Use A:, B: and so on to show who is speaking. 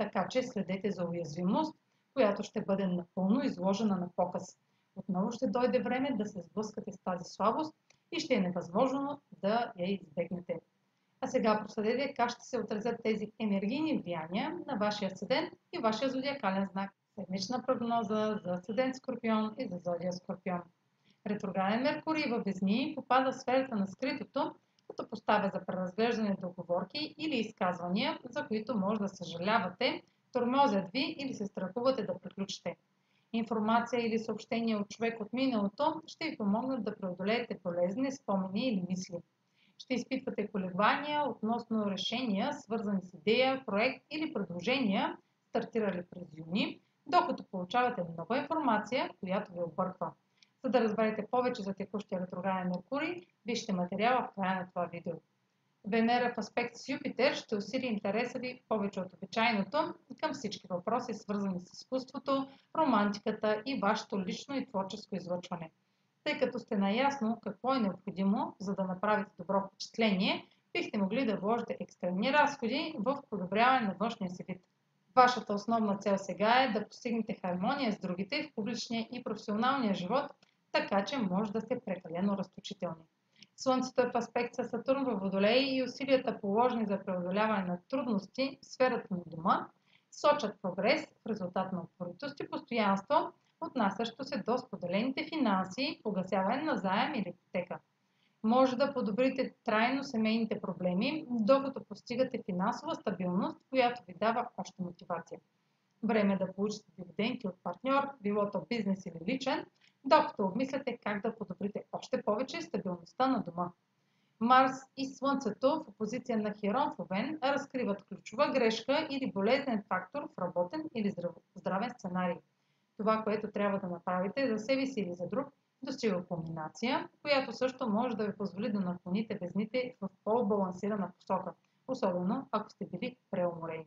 A: така че следете за уязвимост, която ще бъде напълно изложена на показ. Отново ще дойде време да се сблъскате с тази слабост и ще е невъзможно да я избегнете. А сега проследете как ще се отразят тези енергийни влияния на вашия седент и вашия зодиакален знак. Седмична прогноза за седент Скорпион и за зодия Скорпион. Ретрограден Меркурий във Везни попада в сферата на скритото като поставя за преразглеждане договорки или изказвания, за които може да съжалявате, тормозят ви или се страхувате да приключите. Информация или съобщение от човек от миналото ще ви помогнат да преодолеете полезни спомени или мисли. Ще изпитвате колебания относно решения, свързани с идея, проект или предложения, стартирали през юни, докато получавате нова информация, която ви обърква. За да разберете повече за текущия ретрограден Меркурий, вижте материала в края на това видео. Венера в аспект с Юпитер ще усили интереса ви повече от обичайното към всички въпроси, свързани с изкуството, романтиката и вашето лично и творческо излъчване. Тъй като сте наясно какво е необходимо, за да направите добро впечатление, бихте могли да вложите екстремни разходи в подобряване на външния си вид. Вашата основна цел сега е да постигнете хармония с другите в публичния и професионалния живот – така че може да сте прекалено разточителни. Слънцето е в аспект с Сатурн във Водолей и усилията положени за преодоляване на трудности в сферата на дома сочат прогрес в резултат на упоритост и постоянство, отнасящо се до споделените финанси, погасяване на заем или ипотека. Може да подобрите трайно семейните проблеми, докато постигате финансова стабилност, която ви дава още мотивация. Време е да получите дивиденти от партньор, било то бизнес или личен – докато обмисляте как да подобрите още повече стабилността на дома. Марс и Слънцето в опозиция на Херон в Овен разкриват ключова грешка или болезнен фактор в работен или здравен сценарий. Това, което трябва да направите за себе си или за друг, достига комбинация, която също може да ви позволи да наклоните везните в по-балансирана посока, особено ако сте били преуморени.